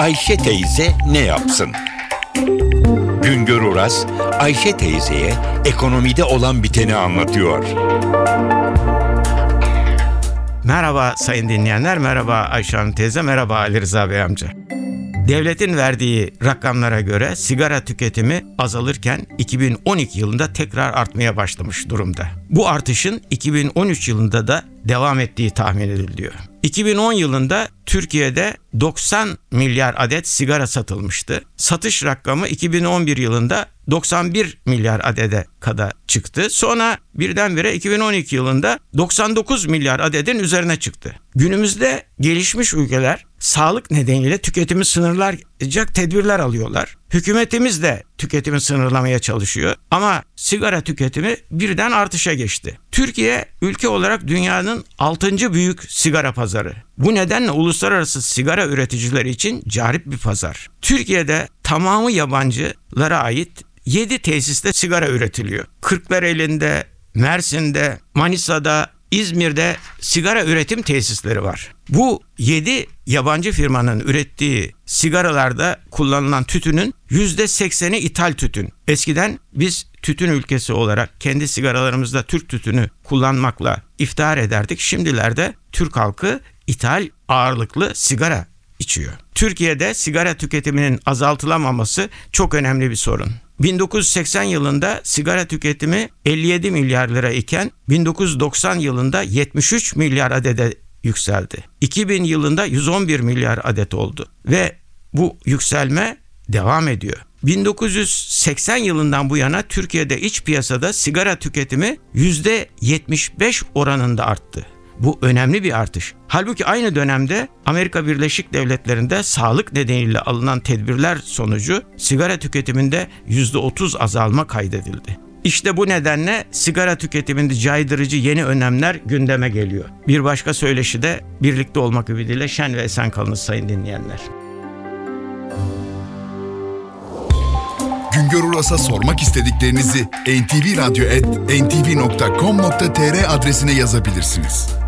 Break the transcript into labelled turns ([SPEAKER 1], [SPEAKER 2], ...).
[SPEAKER 1] Ayşe teyze ne yapsın? Güngör Oras, Ayşe teyzeye ekonomide olan biteni anlatıyor.
[SPEAKER 2] Merhaba sayın dinleyenler, merhaba Ayşe Hanım teyze, merhaba Ali Rıza Bey amca. Devletin verdiği rakamlara göre sigara tüketimi azalırken 2012 yılında tekrar artmaya başlamış durumda. Bu artışın 2013 yılında da devam ettiği tahmin ediliyor. 2010 yılında Türkiye'de 90 milyar adet sigara satılmıştı. Satış rakamı 2011 yılında 91 milyar adede kadar çıktı. Sonra birdenbire 2012 yılında 99 milyar adedin üzerine çıktı. Günümüzde gelişmiş ülkeler sağlık nedeniyle tüketimi sınırlayacak tedbirler alıyorlar. Hükümetimiz de tüketimi sınırlamaya çalışıyor ama sigara tüketimi birden artışa geçti. Türkiye ülke olarak dünyanın 6. büyük sigara pazarı. Bu nedenle uluslararası sigara üreticileri için carip bir pazar. Türkiye'de tamamı yabancılara ait 7 tesiste sigara üretiliyor. Kırklareli'nde, Mersin'de, Manisa'da, İzmir'de sigara üretim tesisleri var. Bu 7 yabancı firmanın ürettiği sigaralarda kullanılan tütünün %80'i ithal tütün. Eskiden biz tütün ülkesi olarak kendi sigaralarımızda Türk tütünü kullanmakla iftihar ederdik. Şimdilerde Türk halkı ithal ağırlıklı sigara içiyor. Türkiye'de sigara tüketiminin azaltılamaması çok önemli bir sorun. 1980 yılında sigara tüketimi 57 milyar lira iken 1990 yılında 73 milyar adede yükseldi. 2000 yılında 111 milyar adet oldu ve bu yükselme devam ediyor. 1980 yılından bu yana Türkiye'de iç piyasada sigara tüketimi %75 oranında arttı. Bu önemli bir artış. Halbuki aynı dönemde Amerika Birleşik Devletleri'nde sağlık nedeniyle alınan tedbirler sonucu sigara tüketiminde %30 azalma kaydedildi. İşte bu nedenle sigara tüketiminde caydırıcı yeni önlemler gündeme geliyor. Bir başka söyleşi de birlikte olmak ümidiyle şen ve esen kalınız sayın dinleyenler.
[SPEAKER 3] Güngör Uras'a sormak istediklerinizi ntvradio.com.tr adresine yazabilirsiniz.